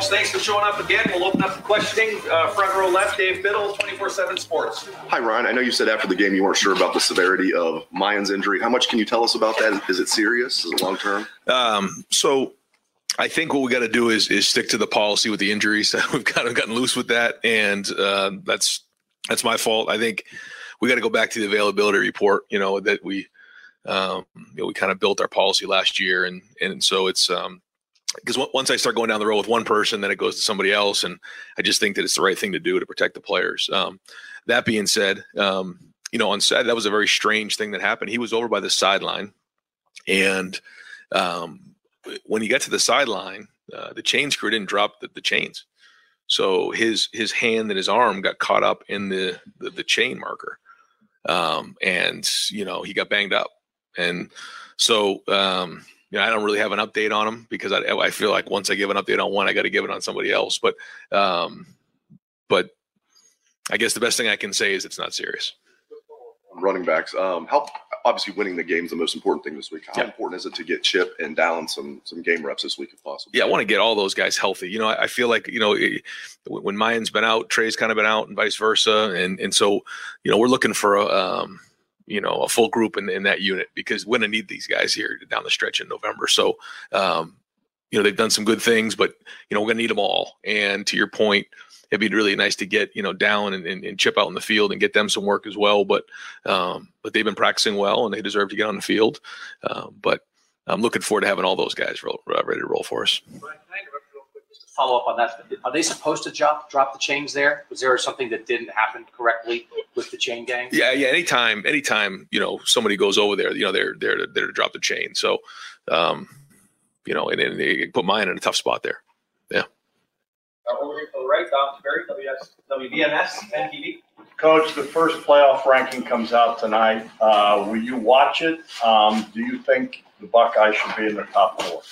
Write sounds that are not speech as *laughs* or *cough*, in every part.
folks. Thanks for showing up again. We'll open up the questioning. Uh, front row left, Dave Biddle, 24 7 Sports. Hi, Ryan. I know you said after the game you weren't sure about the severity of Miyan's injury. How much can you tell us about that? Is it serious? Is it long term? Um, so I think what we got to do is is stick to the policy with the injuries. *laughs* We've kind of gotten loose with that, and uh, that's that's my fault. I think we got to go back to the availability report. You know that we um, you know, we kind of built our policy last year, and and so it's um, because once I start going down the road with one person, then it goes to somebody else, and I just think that it's the right thing to do to protect the players. Um, that being said, um, you know, on Saturday that was a very strange thing that happened. He was over by the sideline, and um, when he got to the sideline, uh, the chain screw didn't drop the, the, chains, so his his hand and his arm got caught up in the the, the chain marker, um, and you know he got banged up, and so um, you know, I don't really have an update on them because I, I feel like once I give an update on one, I got to give it on somebody else. But, um, but I guess the best thing I can say is it's not serious. Running backs, um, how obviously winning the game is the most important thing this week. How yeah. important is it to get Chip and Dallan some some game reps this week if possible? Yeah, I want to get all those guys healthy. You know, I, I feel like you know when Miyan's been out, Trey's kind of been out, and vice versa, and and so you know we're looking for a. Um, you know a full group in, in that unit because we're going to need these guys here down the stretch in November. So, um, you know they've done some good things, but you know we're going to need them all. And to your point, it'd be really nice to get you know down and, and, and, chip out in the field and get them some work as well. But um, but they've been practicing well and they deserve to get on the field. Uh, but I'm looking forward to having all those guys roll, ready to roll for us follow up on that. Are they supposed to drop drop the chains there? Was there something that didn't happen correctly with the chain gang? Yeah, yeah. Anytime, anytime you know somebody goes over there, you know they're they're to, they're to drop the chain. So, um, you know, and, and they put mine in a tough spot there. Yeah. Uh, over here to the right, Dom Barry, WS, NTV. Coach, the first playoff ranking comes out tonight. Uh, will you watch it? Um, do you think the Buckeyes should be in the top four?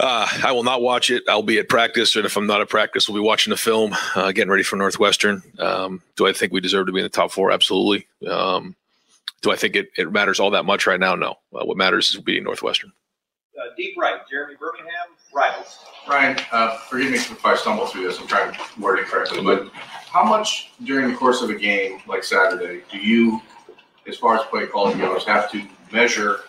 Uh, I will not watch it. I'll be at practice, and if I'm not at practice, we'll be watching the film, uh, getting ready for Northwestern. Um, do I think we deserve to be in the top four? Absolutely. Um, do I think it, it matters all that much right now? No. Uh, what matters is beating Northwestern. Uh, deep right, Jeremy Birmingham, Rivals. Ryan, uh, forgive me if I stumble through this. I'm trying to word it correctly, but how much during the course of a game like Saturday do you, as far as play calling goes, have to measure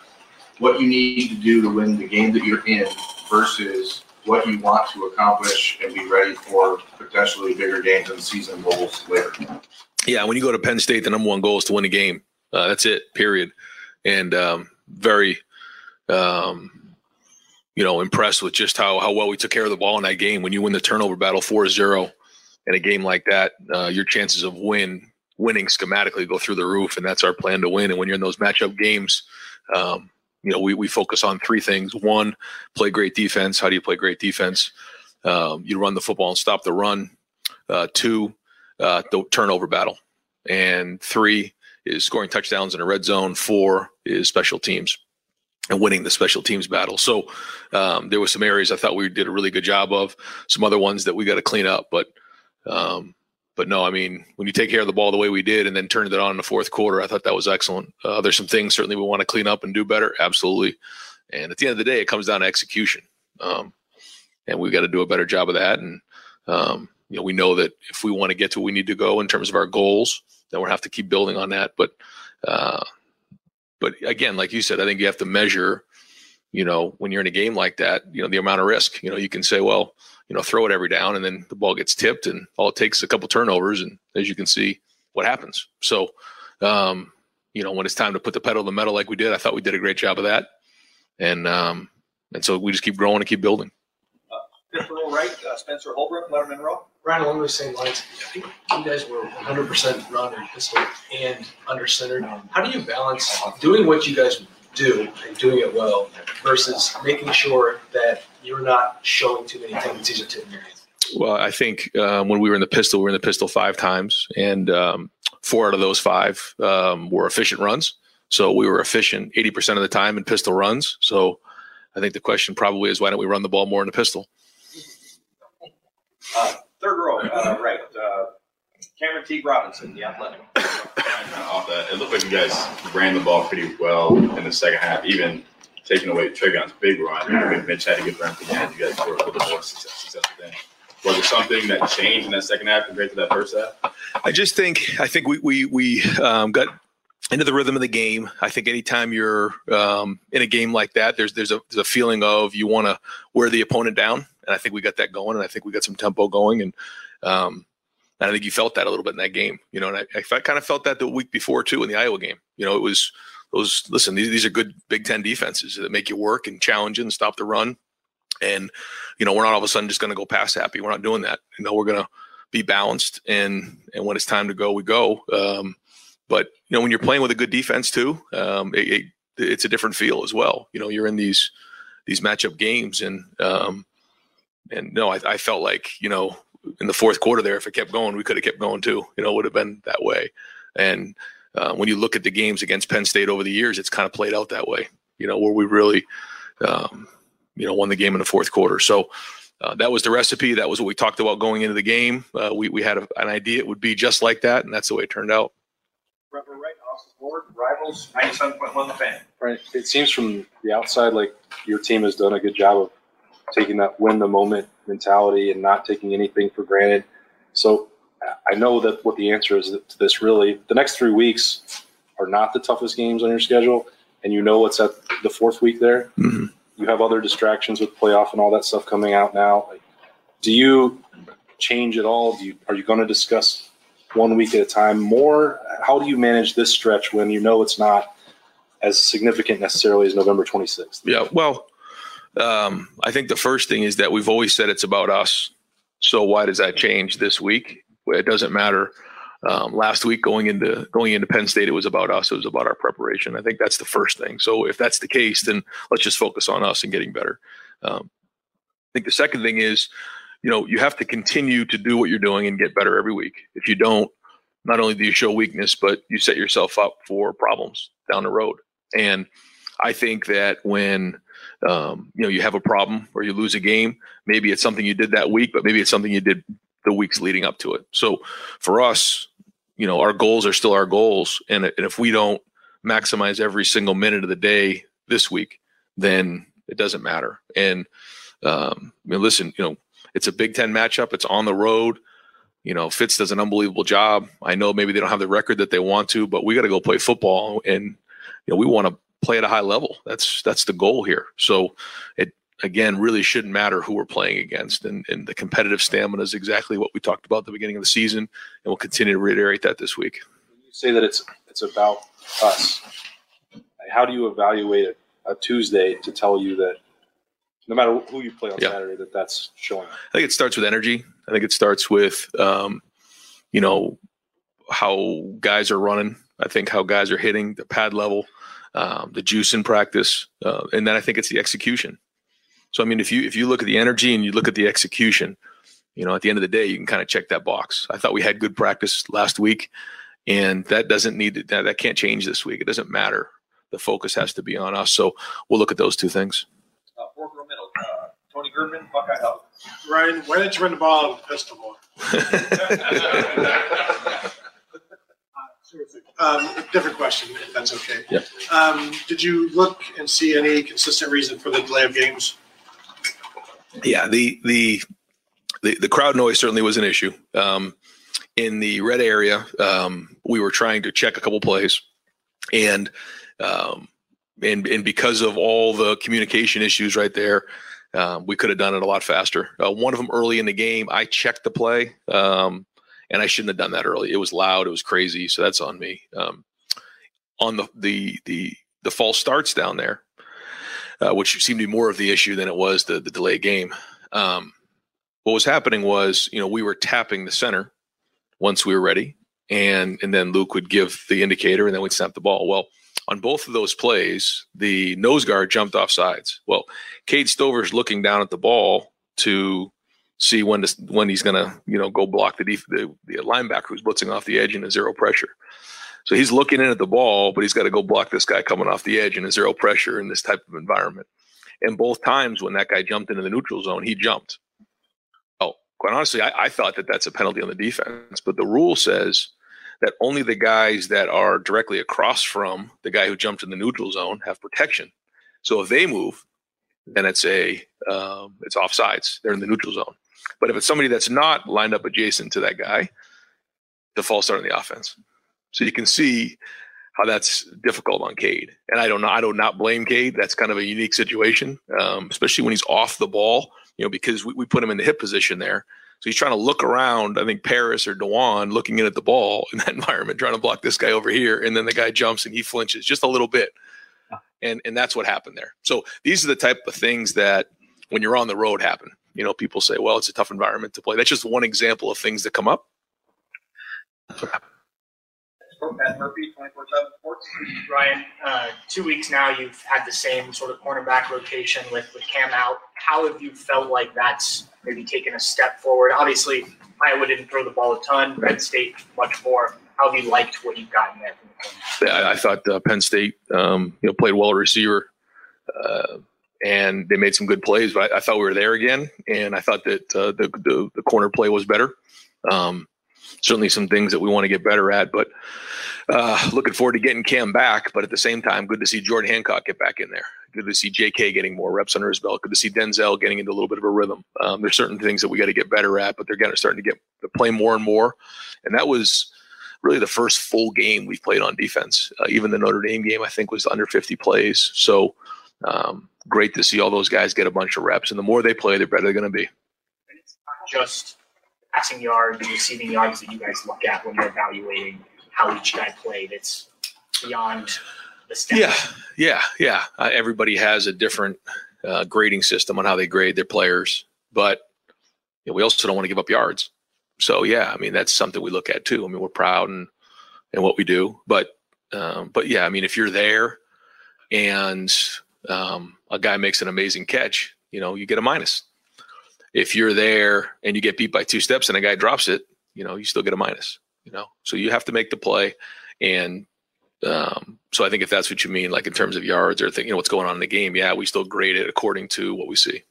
what you need to do to win the game that you're in versus what you want to accomplish and be ready for potentially bigger games and season goals later. Yeah, when you go to Penn State, the number one goal is to win a game. Uh, that's it, period. And um, very, um, you know, impressed with just how, how well we took care of the ball in that game. When you win the turnover battle 4 0 in a game like that, uh, your chances of win winning schematically go through the roof. And that's our plan to win. And when you're in those matchup games, um, you know, we, we focus on three things. One, play great defense. How do you play great defense? Um, you run the football and stop the run. Uh, two, uh, the turnover battle. And three is scoring touchdowns in a red zone. Four is special teams and winning the special teams battle. So um, there were some areas I thought we did a really good job of. Some other ones that we got to clean up, but um, but no, I mean, when you take care of the ball the way we did and then turned it on in the fourth quarter, I thought that was excellent. Uh, there's some things certainly we want to clean up and do better. Absolutely. And at the end of the day, it comes down to execution. Um, and we've got to do a better job of that. And, um, you know, we know that if we want to get to where we need to go in terms of our goals, then we'll have to keep building on that. But, uh, but again, like you said, I think you have to measure, you know, when you're in a game like that, you know, the amount of risk. You know, you can say, well, you know, throw it every down and then the ball gets tipped and all it takes is a couple turnovers. And as you can see, what happens. So, um, you know, when it's time to put the pedal to the metal like we did, I thought we did a great job of that. And, um, and so we just keep growing and keep building. Uh, fifth row right, uh, Spencer Holbrook, Lettermen Row. Ryan, along those same lines, I think you guys were 100% run and pistol and under center. How do you balance doing what you guys do and doing it well versus making sure that you're not showing too many tendencies of tip Well, I think um, when we were in the pistol, we were in the pistol five times, and um, four out of those five um, were efficient runs. So we were efficient 80% of the time in pistol runs. So I think the question probably is why don't we run the ball more in the pistol? Uh, third row, uh, right. Uh, Cameron T. Robinson, the athletic. Off that, it looked like you guys ran the ball pretty well in the second half, even taking away TreVeyon's big run, and Mitch had to get back again. You guys were a little more success, successful then. Was it something that changed in that second half compared to that first half? I just think I think we we we um, got into the rhythm of the game. I think anytime you're um, in a game like that, there's there's a there's a feeling of you want to wear the opponent down, and I think we got that going, and I think we got some tempo going, and um, and I think you felt that a little bit in that game, you know, and I, I kind of felt that the week before too in the Iowa game. You know, it was those. Listen, these, these are good Big Ten defenses that make you work and challenge you and stop the run, and you know we're not all of a sudden just going to go pass happy. We're not doing that. You know, we're going to be balanced, and and when it's time to go, we go. Um, but you know, when you're playing with a good defense too, um, it, it, it's a different feel as well. You know, you're in these these matchup games, and um, and no, I, I felt like you know in the fourth quarter there, if it kept going, we could have kept going too. You know, it would have been that way. And uh, when you look at the games against Penn State over the years, it's kind of played out that way. You know, where we really, um, you know, won the game in the fourth quarter. So. Uh, that was the recipe. That was what we talked about going into the game. Uh, we, we had a, an idea it would be just like that, and that's the way it turned out. Trevor Wright, Austin Ward, Rivals, 97.1 The Fan. Right. It seems from the outside like your team has done a good job of taking that win the moment mentality and not taking anything for granted. So I know that what the answer is to this really. The next three weeks are not the toughest games on your schedule, and you know what's at the fourth week there. Mhm. You have other distractions with playoff and all that stuff coming out now. Like, do you change at all? Do you are you going to discuss one week at a time more? How do you manage this stretch when you know it's not as significant necessarily as November 26th? Yeah, well, um, I think the first thing is that we've always said it's about us. So why does that change this week? It doesn't matter. Um, last week, going into going into Penn State, it was about us. It was about our preparation. I think that's the first thing. So if that's the case, then let's just focus on us and getting better. Um, I think the second thing is, you know, you have to continue to do what you're doing and get better every week. If you don't, not only do you show weakness, but you set yourself up for problems down the road. And I think that when um, you know you have a problem or you lose a game, maybe it's something you did that week, but maybe it's something you did the weeks leading up to it. So for us, you know, our goals are still our goals, and, and if we don't maximize every single minute of the day this week, then it doesn't matter. And um, I mean, listen, you know, it's a Big Ten matchup. It's on the road. You know, Fitz does an unbelievable job. I know maybe they don't have the record that they want to, but we got to go play football, and you know, we want to play at a high level. That's that's the goal here. So it again really shouldn't matter who we're playing against, and and the competitive stamina is exactly what we talked about at the beginning of the season, and we'll continue to reiterate that this week. you say that it's it's about us. How do you evaluate a, a Tuesday to tell you that no matter who you play on Yeah. Saturday, that that's showing? Up I think it starts with energy. I think it starts with, um, you know, how guys are running. I think how guys are hitting the pad level, um, the juice in practice, uh, and then I think it's the execution. So I mean, if you if you look at the energy and you look at the execution, you know, at the end of the day, you can kind of check that box. I thought we had good practice last week, and that doesn't need to, that, that can't change this week. It doesn't matter. The focus has to be on us. So we'll look at those two things. Uh, fourth row middle, uh, Tony Gerdeman, Buckeye Huddle. Ryan, why didn't you run the ball on pistol ball? *laughs* *laughs* Um, different question, if that's okay. Yeah. Um, did you look and see any consistent reason for the delay of games? Yeah, the the the, the crowd noise certainly was an issue. Um, in the red area, um, we were trying to check a couple plays, and um, and and because of all the communication issues right there, um, we could have done it a lot faster. Uh, one of them early in the game, I checked the play, um, and I shouldn't have done that early. It was loud, it was crazy, so that's on me. Um, on the the the the false starts down there, uh, which seemed to be more of the issue than it was the the delayed game. Um, what was happening was, you know, we were tapping the center once we were ready, and and then Luke would give the indicator, and then we'd snap the ball. Well, on both of those plays, the nose guard jumped off sides. Well, Cade Stover's looking down at the ball to see when when he's going to you know go block the, def- the the linebacker who's blitzing off the edge in a zero pressure. So he's looking in at the ball, but he's got to go block this guy coming off the edge in a zero pressure in this type of environment. And both times when that guy jumped into the neutral zone, he jumped. Oh, quite honestly, I, I thought that that's a penalty on the defense, but the rule says that only the guys that are directly across from the guy who jumped in the neutral zone have protection. So if they move, then it's a um, it's offsides. They're in the neutral zone. But if it's somebody that's not lined up adjacent to that guy, the false start on the offense. So you can see how that's difficult on Cade. And I don't know, I do not blame Cade. That's kind of a unique situation, um, especially when he's off the ball, you know, because we, we put him in the hip position there. So he's trying to look around, I think Paris or Dawand looking in at the ball in that *laughs* environment, trying to block this guy over here. And then the guy jumps and he flinches just a little bit. And, and that's what happened there. So these are the type of things that when you're on the road happen. You know, people say, well, it's a tough environment to play. That's just one example of things that come up. Matt Murphy, twenty-four seven Sports. Ryan, uh, two weeks now, you've had the same sort of cornerback rotation with, with Cam out. How have you felt like that's maybe taken a step forward? Obviously, Iowa didn't throw the ball a ton, Penn State much more. How have you liked what you've gotten there from the corner? I, I thought uh, Penn State, um, you know, played well at receiver, uh, and they made some good plays. But I, I, thought we were there again, and I thought that uh, the, the, the corner play was better. Um, certainly, some things that we want to get better at, but uh, looking forward to getting Cam back. But at the same time, good to see Jordan Hancock get back in there. Good to see J.K. getting more reps under his belt. Good to see Denzel getting into a little bit of a rhythm. Um, there's certain things that we got to get better at, but they're getting starting to get to play more and more, and that was really the first full game we've played on defense. Uh, even the Notre Dame game, I think, was under 50 plays. So um, great to see all those guys get a bunch of reps. And the more they play, the better they're going to be. It's not just passing yards and receiving yards that you guys look at when you're evaluating how each guy played. It's beyond the stats. Yeah, yeah, yeah. Uh, everybody has a different uh, grading system on how they grade their players, but you know, we also don't want to give up yards. So yeah, I mean that's something we look at too. I mean we're proud and and what we do, but um, but yeah, I mean if you're there and um, a guy makes an amazing catch, you know you get a minus. If you're there and you get beat by two steps and a guy drops it, you know you still get a minus. You know, so you have to make the play, and um, so I think if that's what you mean, like in terms of yards or think, you know what's going on in the game, yeah, we still grade it according to what we see.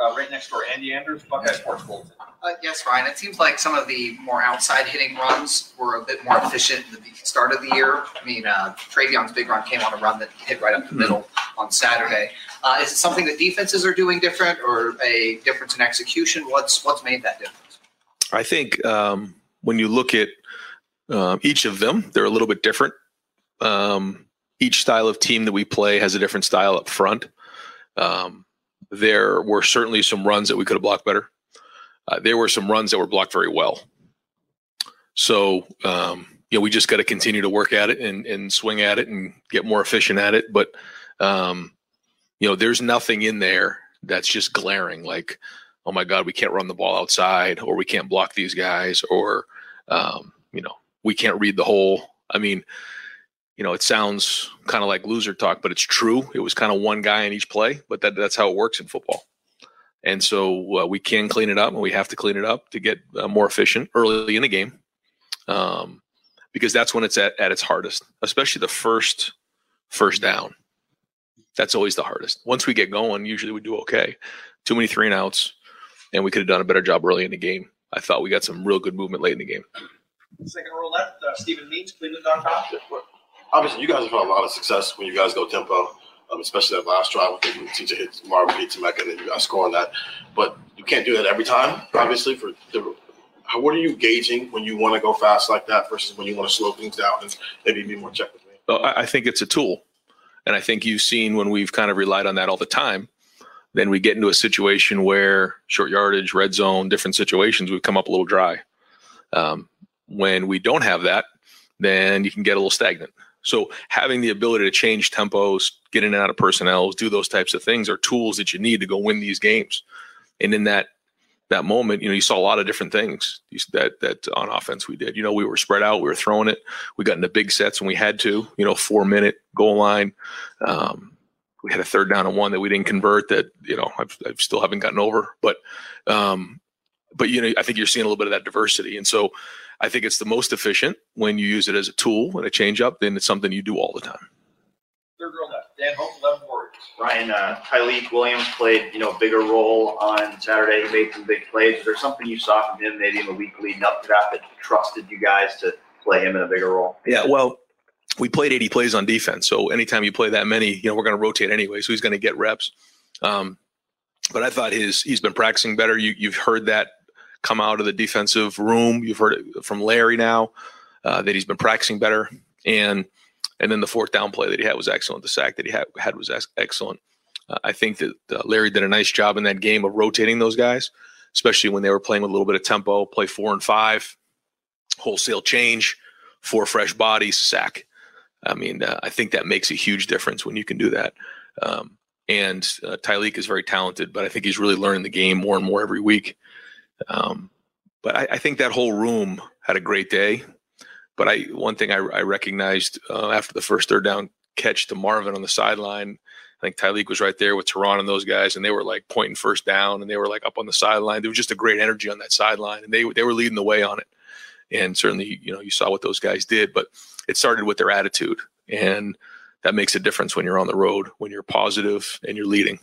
Uh, right next door, Andy Andrews, Buckeye Sports Bulletin. Uh, yes, Ryan. It seems like some of the more outside hitting runs were a bit more efficient at the start of the year. I mean, uh, TreVeyon's big run came on a run that hit right up the middle on Saturday. Uh, is it something that defenses are doing different, or a difference in execution? What's what's made that difference? I think um, when you look at um, each of them, they're a little bit different. Um, each style of team that we play has a different style up front. Um, there were certainly some runs that we could have blocked better. Uh, there were some runs that were blocked very well. So, um, you know, we just got to continue to work at it and, and swing at it and get more efficient at it. But, um, you know, there's nothing in there that's just glaring like, oh my God, we can't run the ball outside or we can't block these guys or, um, you know, we can't read the hole. I mean, you know, it sounds kind of like loser talk, but it's true. It was kind of one guy in each play, but that, that's how it works in football. And so uh, we can clean it up, and we have to clean it up to get uh, more efficient early in the game, um, because that's when it's at, at its hardest, especially the first first down. That's always the hardest. Once we get going, usually we do okay. Too many three and outs, and we could have done a better job early in the game. I thought we got some real good movement late in the game. Second row left, uh, Stephen Means, Cleveland.com. Obviously, you guys have had a lot of success when you guys go tempo um, especially that last drive. Think TJ hit Marvin hit Emeka, and then you guys score on that. But you can't do that every time, obviously. For the, how, what are you gauging when you want to go fast like that versus when you want to slow things down and maybe be more check with me? Well, I think it's a tool, and I think you've seen when we've kind of relied on that all the time. Then we get into a situation where short yardage, red zone, different situations, we've come up a little dry. Um, when we don't have that, then you can get a little stagnant. So having the ability to change tempos, get in and out of personnel, do those types of things are tools that you need to go win these games. And in that that moment, you know, you saw a lot of different things that that on offense we did. You know, we were spread out, we were throwing it, we got into big sets when we had to. You know, four minute goal line. Um, we had a third down and one that we didn't convert. That you know, I've, I've still haven't gotten over. But um, but you know, I think you're seeing a little bit of that diversity, and so I think it's the most efficient when you use it as a tool and a change up, then it's something you do all the time. Third row left, Dan Hope, 11 Warriors. Ryan, uh, Tyleik Williams played, you know, a bigger role on Saturday. He made some big plays. Is there something you saw from him maybe in the week leading up to that that trusted you guys to play him in a bigger role? Yeah, well, we played 80 plays on defense. So anytime you play that many, you know, we're going to rotate anyway. So he's going to get reps. Um, but I thought his he's been practicing better. You you've heard that come out of the defensive room. You've heard it from Larry now uh, that he's been practicing better, and and then the fourth down play that he had was excellent. The sack that he had, had was ex- excellent. Uh, I think that uh, Larry did a nice job in that game of rotating those guys, especially when they were playing with a little bit of tempo. Play four and five, wholesale change, four fresh bodies, sack. I mean, uh, I think that makes a huge difference when you can do that. Um, and uh, is very talented, but I think he's really learning the game more and more every week. Um, but I, I, think that whole room had a great day. But I one thing I, I recognized uh, after the first third down catch to Marvin on the sideline, I think Tyleik was right there with Taron and those guys, and they were like pointing first down, and they were like up on the sideline. There was just a great energy on that sideline, and they they were leading the way on it. And certainly, you know, you saw what those guys did, but it started with their attitude, and that makes a difference when you're on the road, when you're positive and you're leading.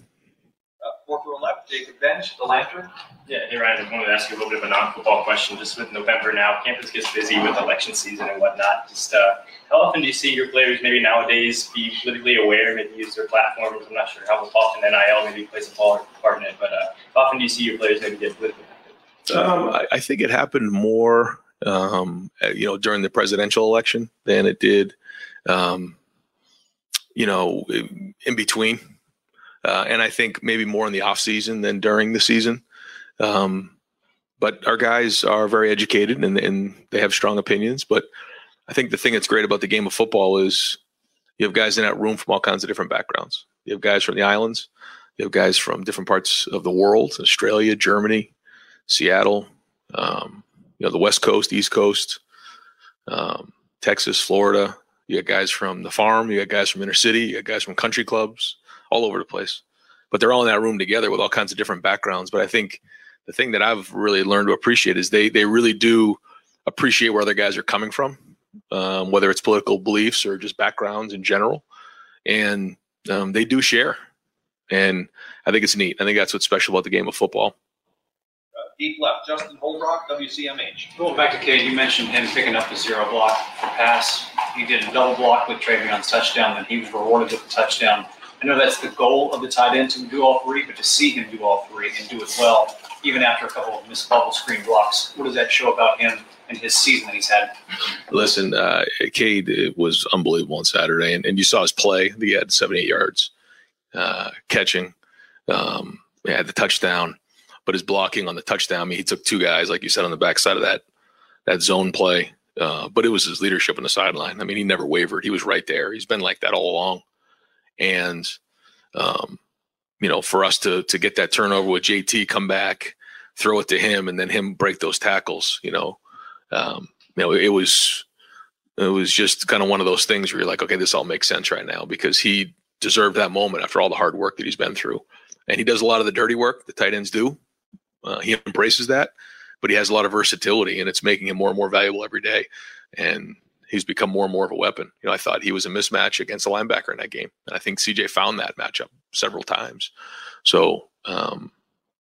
Uh, fourth row left, Jacob Bench, the Lantern. Yeah, hey Ryan, I wanted to ask you a little bit of a non-football question. Just with November now, campus gets busy with election season and whatnot. Just uh, how often do you see your players maybe nowadays be politically aware, maybe use their platforms? I'm not sure how often NIL maybe plays a part in it, but uh, how often do you see your players maybe get politically active? Um, I, I, think it happened more, um, you know, during the presidential election than it did. Um, you know, in between. Uh, and I think maybe more in the off season than during the season. Um, but our guys are very educated and, and they have strong opinions. But I think the thing that's great about the game of football is you have guys in that room from all kinds of different backgrounds. You have guys from the islands, you have guys from different parts of the world, Australia, Germany, Seattle, um, you know, the West Coast, East Coast, um, Texas, Florida, you got guys from the farm, you got guys from inner city, you got guys from country clubs, all over the place. But they're all in that room together with all kinds of different backgrounds. But I think the thing that I've really learned to appreciate is they they really do appreciate where other guys are coming from, um, whether it's political beliefs or just backgrounds in general, and um, they do share. And I think it's neat. I think that's what's special about the game of football deep left, Justin Holbrock, WCMH. Going back to Cade, you mentioned him picking up the zero block pass. He did a double block with TreVeyon's touchdown, and he was rewarded with the touchdown. I know that's the goal of the tight end to do all three, but to see him do all three and do it well, even after a couple of missed bubble screen blocks, what does that show about him and his season that he's had? Listen, uh, Cade was unbelievable on Saturday, and, and you saw his play. He had 78 yards uh, catching. Um, he had the touchdown but his blocking on the touchdown, I mean, he took two guys, like you said, on the backside of that that zone play. Uh, but it was his leadership on the sideline. I mean, he never wavered. He was right there. He's been like that all along. And um, you know, for us to to get that turnover with JT, come back, throw it to him, and then him break those tackles, you know, um, you know, it was it was just kind of one of those things where you're like, okay, this all makes sense right now because he deserved that moment after all the hard work that he's been through. And he does a lot of the dirty work the tight ends do. Uh, he embraces that, but he has a lot of versatility, and it's making him more and more valuable every day. And he's become more and more of a weapon. You know, I thought he was a mismatch against a linebacker in that game, and I think CJ found that matchup several times. So, um,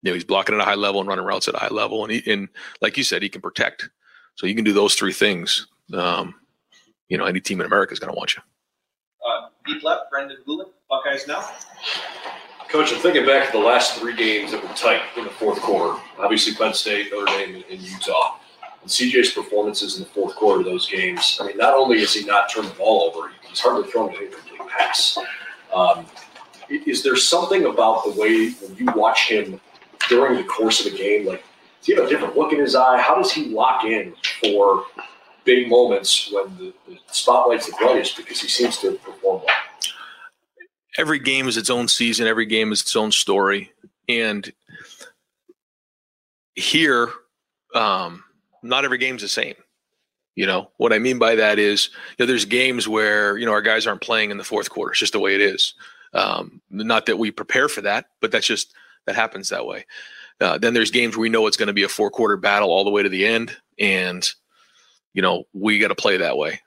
you know, he's blocking at a high level and running routes at a high level, and he, and like you said, he can protect. So you can do those three things. Um, you know, any team in America is going to want you. Uh, deep left, Brendan Gulick, Buckeyes now. Coach, I'm thinking back to the last three games that were tight in the fourth quarter. Obviously, Penn State, Notre Dame, and Utah. And CJ's performances in the fourth quarter of those games. I mean, not only is he not turned the ball over, he's hardly thrown an incomplete pass. Um, is there something about the way when you watch him during the course of the game, like does he have a different look in his eye? How does he lock in for big moments when the, the spotlight's the brightest? Because he seems to perform well every game is its own season. Every game is its own story. And here, um, not every game's the same. You know what I mean by that is, you know, there's games where you know our guys aren't playing in the fourth quarter. It's just the way it is. Um, not that we prepare for that, but that's just that happens that way. Uh, then there's games where we know it's going to be a four quarter battle all the way to the end, and you know we got to play that way.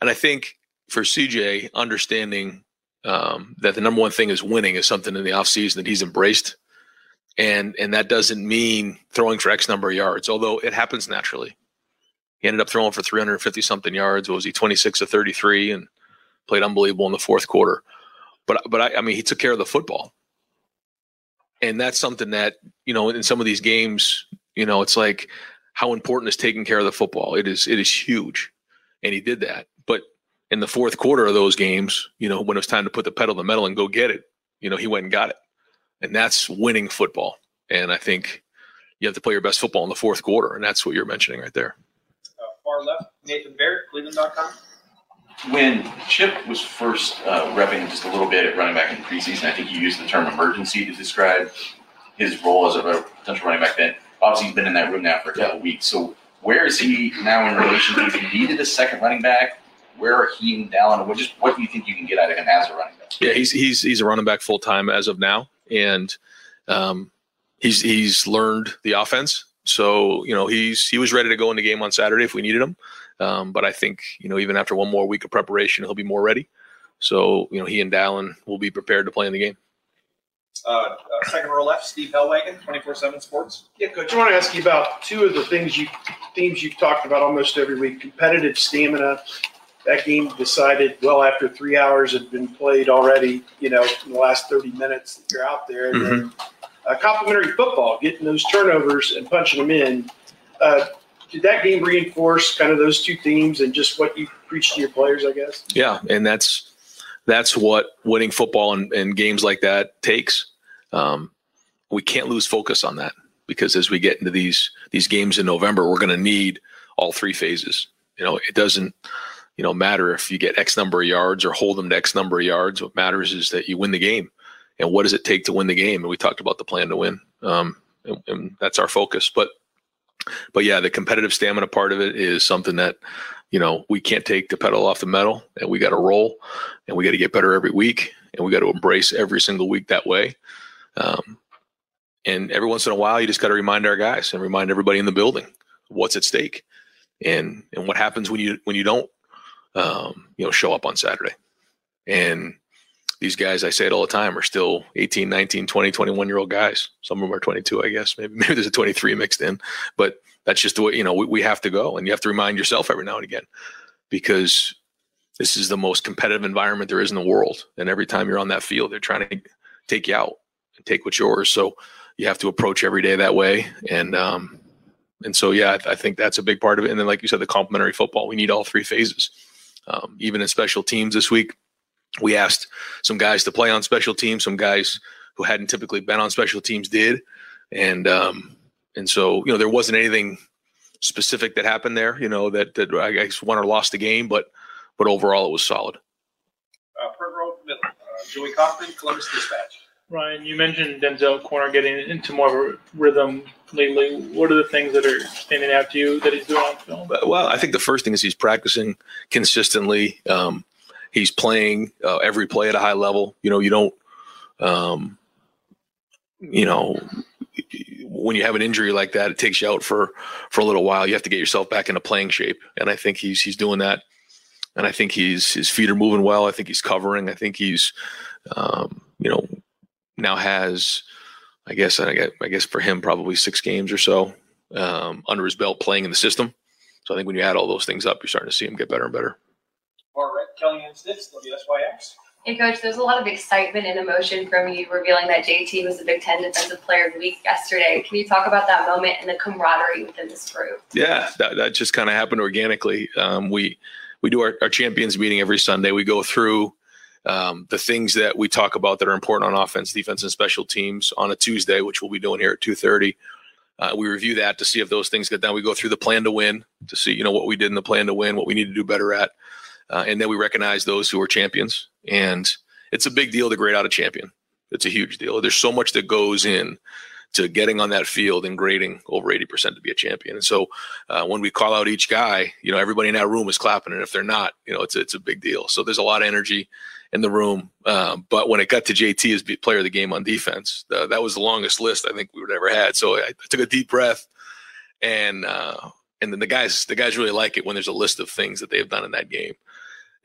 And I think for CJ, understanding um, that the number one thing is winning is something in the offseason that he's embraced. And and that doesn't mean throwing for X number of yards, although it happens naturally. He ended up throwing for 350 something yards. What was he 26 to 33 and played unbelievable in the fourth quarter. But but I, I mean, he took care of the football, and that's something that you know in some of these games, you know, it's like how important is taking care of the football. It is it is huge, and he did that. But in the fourth quarter of those games, you know, when it was time to put the pedal to the metal and go get it, you know, he went and got it, and that's winning football. And I think you have to play your best football in the fourth quarter, and that's what you're mentioning right there. Uh, far left, Nathan Baird, Cleveland.com. When Chip was first uh, repping just a little bit at running back in preseason, I think you used the term emergency to describe his role as a potential running back then. Obviously, he's been in that room now for a couple weeks. So, where is he now in relation to if you needed a second running back? Where are he and Dallan? What just what do you think you can get out of him as a running back? Yeah, he's he's he's a running back full time as of now, and um, he's he's learned the offense. So you know he's he was ready to go in the game on Saturday if we needed him. Um, but I think you know even after one more week of preparation, he'll be more ready. So you know he and Dallan will be prepared to play in the game. Uh, uh, second row left, Steve Helwagen, 24-7 Sports. Yeah, coach, I want to ask you about two of the things you themes you've talked about almost every week: competitive stamina. That game decided well after three hours had been played already. You know, in the last thirty minutes, that you're out there. And then, uh, complementary football, getting those turnovers and punching them in. Uh, did that game reinforce kind of those two themes and just what you preach to your players? I guess. Yeah, and that's that's what winning football and, and games like that takes. Um, we can't lose focus on that because as we get into these these games in November, we're going to need all three phases. You know, it doesn't you know matter if you get X number of yards or hold them to X number of yards. What matters is that you win the game. And what does it take to win the game? And we talked about the plan to win, um, and, and that's our focus. But but yeah, the competitive stamina part of it is something that you know we can't take the pedal off the metal, and we got to roll, and we got to get better every week, and we got to embrace every single week that way. Um, and every once in a while, you just got to remind our guys and remind everybody in the building what's at stake, and and what happens when you when you don't, um, you know, show up on Saturday. And these guys, I say it all the time, are still 18, 19, 20, 21 year old guys. Some of them are 22, I guess. Maybe, *laughs* maybe there's a 23 mixed in, but that's just the way, you know, we, we have to go. And you have to remind yourself every now and again because this is the most competitive environment there is in the world. And every time you're on that field, they're trying to take you out and take what's yours. So you have to approach every day that way. And, um, and so, yeah, I, I think that's a big part of it. And then, like you said, the complementary football, we need all three phases. Um, even in special teams this week, we asked some guys to play on special teams. Some guys who hadn't typically been on special teams did, and um, and so you know there wasn't anything specific that happened there. You know that that I guess won or lost the game, but but overall it was solid. Uh, uh, Joey Kaufman, Columbus Dispatch. Ryan, you mentioned Denzel Corner getting into more of a rhythm lately. What are the things that are standing out to you that he's doing on film? Well, I think the first thing is he's practicing consistently. Um, he's playing uh, every play at a high level. You know, you don't, um, you know, when you have an injury like that, it takes you out for for a little while. You have to get yourself back into playing shape, and I think he's he's doing that. And I think he's his feet are moving well. I think he's covering. I think he's, um, you know, now has, I guess I guess, I guess for him probably six games or so um, under his belt playing in the system. So I think when you add all those things up, you're starting to see him get better and better. All right, right, Kellyanne Sticks, WSYX. Hey, Coach, there's a lot of excitement and emotion from you revealing that JT was the Big Ten Defensive Player of the Week yesterday. Can you talk about that moment and the camaraderie within this group? Yeah, that, that just kind of happened organically. Um, we we do our, our champions meeting every Sunday. We go through um, the things that we talk about that are important on offense, defense, and special teams on a Tuesday, which we'll be doing here at two thirty. Uh, we review that to see if those things get done. We go through the plan to win to see you know what we did in the plan to win, what we need to do better at, uh, and then we recognize those who are champions. And it's a big deal to grade out a champion. It's a huge deal. There's so much that goes in to getting on that field and grading over 80% to be a champion. And so uh, when we call out each guy, you know, everybody in that room is clapping. And if they're not, you know, it's, it's a big deal. So there's a lot of energy in the room. Um, but when it got to JT as player of the game on defense, uh, that was the longest list I think we would ever had. So I, I took a deep breath and, uh, and then the guys, the guys really like it when there's a list of things that they've done in that game.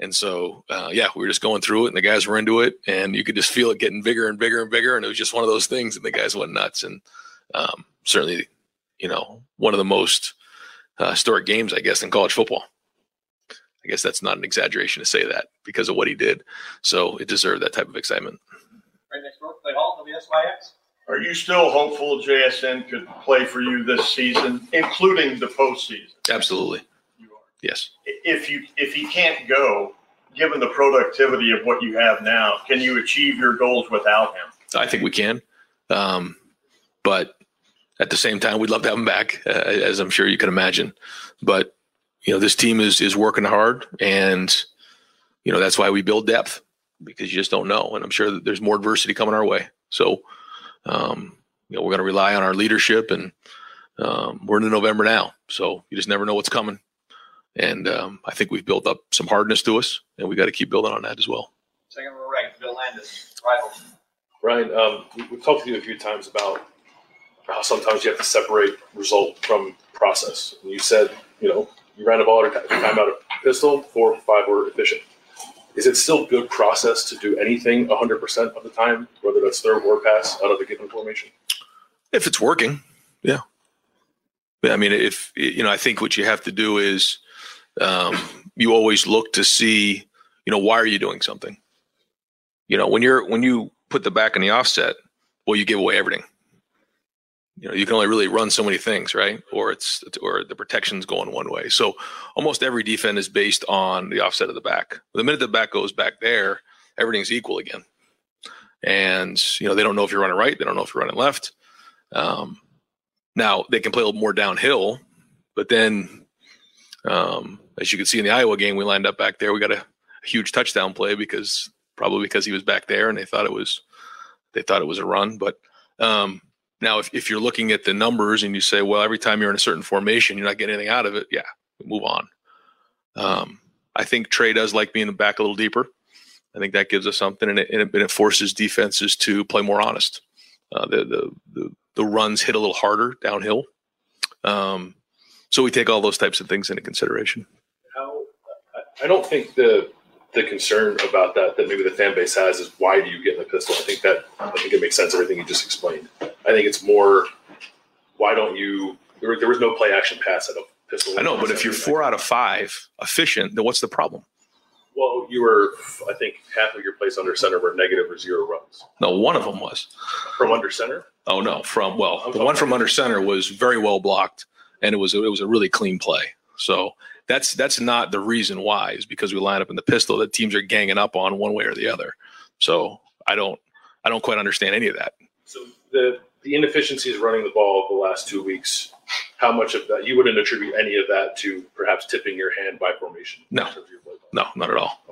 And so, uh, yeah, we were just going through it, and the guys were into it, and you could just feel it getting bigger and bigger and bigger. And it was just one of those things, and the guys went nuts. And um, certainly, you know, one of the most uh, historic games, I guess, in college football. I guess that's not an exaggeration to say that because of what he did. So it deserved that type of excitement. Right next door, Clay Hall, WSYX. Are you still hopeful JSN could play for you this season, including the postseason? Absolutely. Yes. If you, if he can't go, given the productivity of what you have now, can you achieve your goals without him? I think we can. Um, but at the same time, we'd love to have him back, uh, as I'm sure you can imagine. But you know, this team is is working hard, and you know that's why we build depth because you just don't know. And I'm sure that there's more adversity coming our way. So, um, you know, we're going to rely on our leadership, and um, we're into November now, so you just never know what's coming. And um, I think we've built up some hardness to us, and we got to keep building on that as well. Second row right, Bill Landis, rivals. Ryan, um, we've talked to you a few times about how sometimes you have to separate result from process. And you said, you know, you ran a ball time out of pistol, four or five were efficient. Is it still good process to do anything 100% of the time, whether that's third or pass out of a given formation? If it's working, yeah. Yeah, I mean, if you know, I think what you have to do is um, you always look to see, you know, why are you doing something? You know, when you're when you put the back in the offset, well, you give away everything. You know, you can only really run so many things, right? Or it's or the protection's going one way. So almost every defense is based on the offset of the back. The minute the back goes back there, everything's equal again. And you know, they don't know if you're running right, they don't know if you're running left. Um, now they can play a little more downhill, but then, um, as you can see in the Iowa game, we lined up back there. We got a, a huge touchdown play because probably because he was back there and they thought it was they thought it was a run. But um, now, if, if you're looking at the numbers and you say, well, every time you're in a certain formation, you're not getting anything out of it, yeah, move on. Um, I think Trey does like being back a little deeper. I think that gives us something, and it, and it, and it forces defenses to play more honest. Uh, the, the the the runs hit a little harder downhill, um, so we take all those types of things into consideration. How, I- I don't think the the concern about that that maybe the fan base has is why do you get in the pistol? I think that I think it makes sense everything you just explained. I think it's more why don't you there, there was no play action pass at a pistol. I know, but if you're four out of five efficient, then what's the problem? well, you were I think half of your plays under center were negative or zero runs No, one of them was. from under center. Oh no, from well, the one from under center was very well blocked, and it was it was a really clean play. So that's that's not the reason why is because we line up in the pistol that teams are ganging up on one way or the other. So I don't I don't quite understand any of that. So the the inefficiencies running the ball the last two weeks. How much of that you wouldn't attribute any of that to perhaps tipping your hand by formation? No, no, not at all.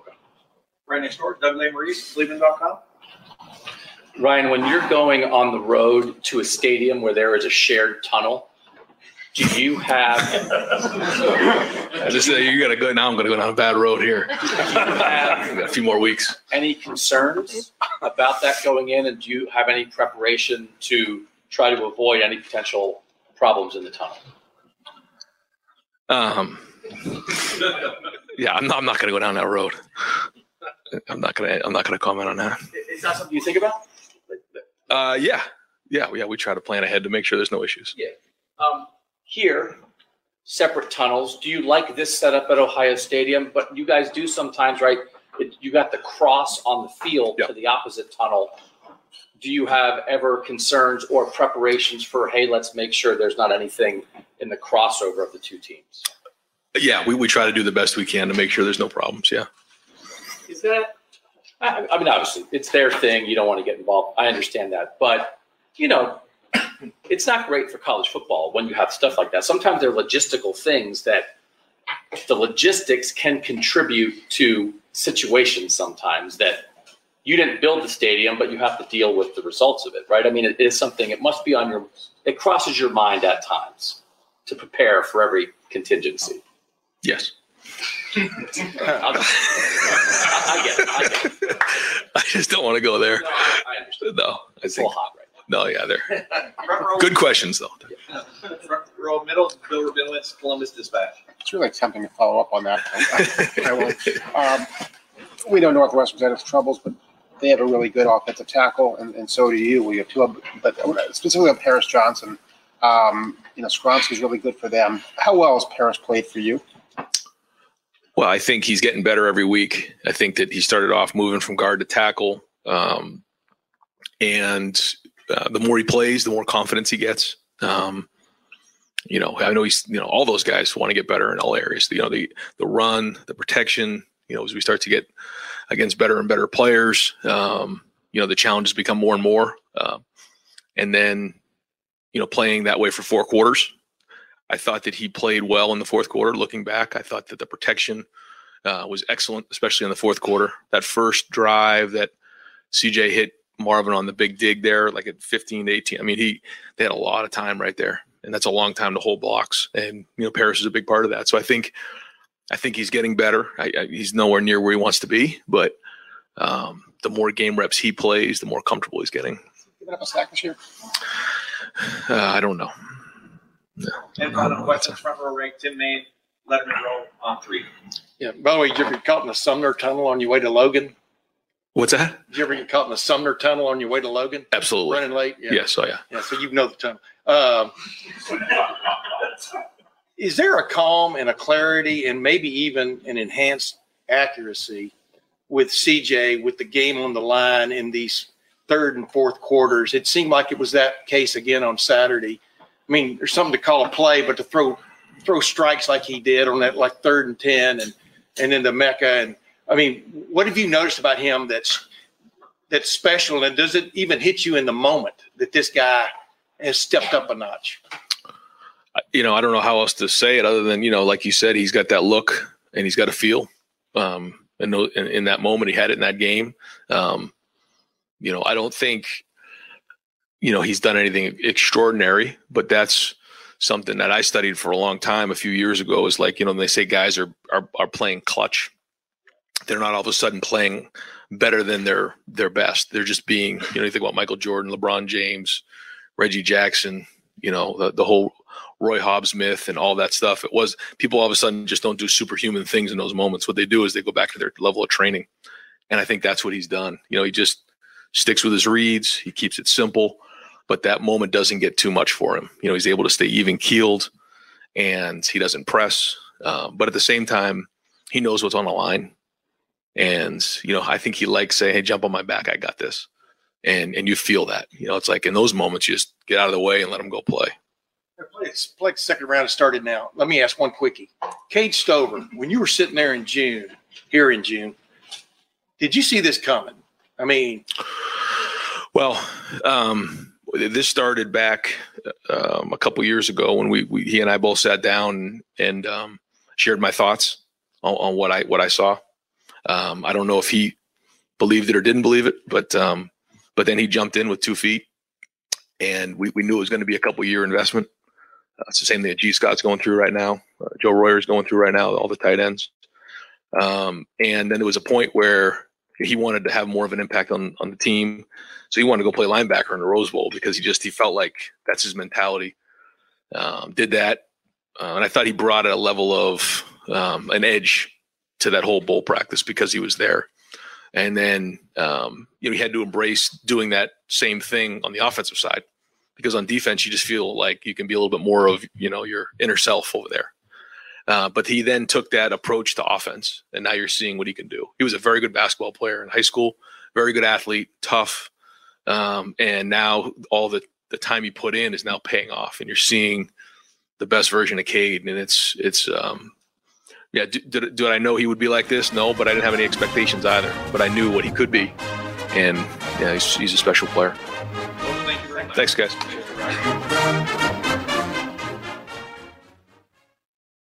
Right next door, Doug Lesmerises, Cleveland.com. Ryan, when you're going on the road to a stadium where there is a shared tunnel, do you have *laughs* I just say you gotta go now. I'm gonna go down a bad road here. have Got a few more weeks. any concerns about that going in, and do you have any preparation to try to avoid any potential problems in the tunnel? Um, yeah, I'm not, I'm not gonna go down that road. I'm not gonna I'm not gonna comment on that. Is that something you think about? Uh, yeah, yeah, yeah. We try to plan ahead to make sure there's no issues. Yeah. Um, here, separate tunnels. Do you like this setup at Ohio Stadium? But you guys do sometimes, right? It, you got the cross on the field to the opposite tunnel. Do you have ever concerns or preparations for, hey, let's make sure there's not anything in the crossover of the two teams? Yeah, we, we try to do the best we can to make sure there's no problems. Yeah. Is that? I, I mean, obviously, it's their thing. You don't want to get involved. I understand that, but you know, it's not great for college football when you have stuff like that. Sometimes there are logistical things that the logistics can contribute to situations sometimes that you didn't build the stadium, but you have to deal with the results of it, right? I mean, it is something. It must be on your. It crosses your mind at times to prepare for every contingency. Yes. I'll just- I get it. I get it. *laughs* I just don't want to go there. I understand. No, I It's a think. little hot No, yeah, they're *laughs* good questions though. *laughs* front row middle, Bill Rabinowitz, Columbus Dispatch. It's really tempting to follow up on that. *laughs* I won't. Um, we know Northwestern's had its troubles, but they have a really good offensive tackle, and, and so do you. We have two, of- but specifically on Paris Johnson. Um, you know, Skoronski's really good for them. How well has Paris played for you? Well, I think he's getting better every week. I think that he started off moving from guard to tackle. Um, and uh, the more he plays, the more confidence he gets. Um, you know, I know he's, you know, all those guys want to get better in all areas. You know, the the run, the protection. You know, as we start to get against better and better players, um, you know, the challenges become more and more. Uh, and then, you know, playing that way for four quarters, I thought that he played well in the fourth quarter. Looking back, I thought that the protection uh, was excellent, especially in the fourth quarter. That first drive that CJ hit Marvin on the big dig there, like at 15 to 18. I mean, he they had a lot of time right there, and that's a long time to hold blocks. And you know, Paris is a big part of that. So I think I think he's getting better. I, I, he's nowhere near where he wants to be, but um, the more game reps he plays, the more comfortable he's getting. Giving up a sack this year? Uh, I don't know. And final question, front row rank, Tim May, Lettermen Row on three. Yeah. By the way, did you ever caught in the Sumner Tunnel on your way to Logan? What's that? Did you ever get caught in the Sumner Tunnel on your way to Logan? Absolutely. Running late? Yeah. Yes. Oh yeah. Yeah. So you know the tunnel. Um, is there a calm and a clarity and maybe even an enhanced accuracy with CJ with the game on the line in these third and fourth quarters? It seemed like it was that case again on Saturday. I mean, there's something to call a play, but to throw throw strikes like he did on that like third and ten and and then the Emeka and I mean, what have you noticed about him that's that's special and does it even hit you in the moment that this guy has stepped up a notch? you know, I don't know how else to say it other than, you know, like you said, he's got that look and he's got a feel. Um, and in, in, that moment, he had it in that game. Um, you know, I don't think, you know, he's done anything extraordinary, but that's something that I studied for a long time a few years ago is like, you know, they say guys are, are, are playing clutch. They're not all of a sudden playing better than their, their best. They're just being, you know, you think about Michael Jordan, LeBron James, Reggie Jackson, you know, the, the whole Roy Hobbs myth and all that stuff. It was people all of a sudden just don't do superhuman things in those moments. What they do is they go back to their level of training. And I think that's what he's done. You know, he just sticks with his reads, he keeps it simple, but that moment doesn't get too much for him. You know, he's able to stay even keeled and he doesn't press. Uh, but at the same time, he knows what's on the line. And, you know, I think he likes saying, Hey, jump on my back. I got this. And, and you feel that, you know, it's like in those moments, you just get out of the way and let him go play. It's like the second round has started now. Let me ask one quickie. Cade Stover, when you were sitting there in June, here in June, did you see this coming? I mean, well, um, this started back um, a couple years ago when we, we, he and I both sat down and um, shared my thoughts on, on, what I what I saw. Um, I don't know if he believed it or didn't believe it, but um, but then he jumped in with two feet, and we, we knew it was going to be a couple year investment. Uh, it's the same thing that Gee Scott's going through right now. Uh, Joe Royer's going through right now, all the tight ends. Um, and then there was a point where he wanted to have more of an impact on, on the team. So he wanted to go play linebacker in the Rose Bowl because he just, he felt like that's his mentality. Um, did that. Uh, and I thought he brought a level of um, an edge to that whole bowl practice because he was there. And then, um, you know, he had to embrace doing that same thing on the offensive side because on defense you just feel like you can be a little bit more of you know your inner self over there. Uh, but he then took that approach to offense, and now you're seeing what he can do. He was a very good basketball player in high school, very good athlete, tough, um, and now all the the time he put in is now paying off, and you're seeing the best version of Cade, and it's it's um, yeah. Did, did, did I know he would be like this? No, but I didn't have any expectations either. But I knew what he could be, and yeah, he's, he's a special player. Thanks, guys.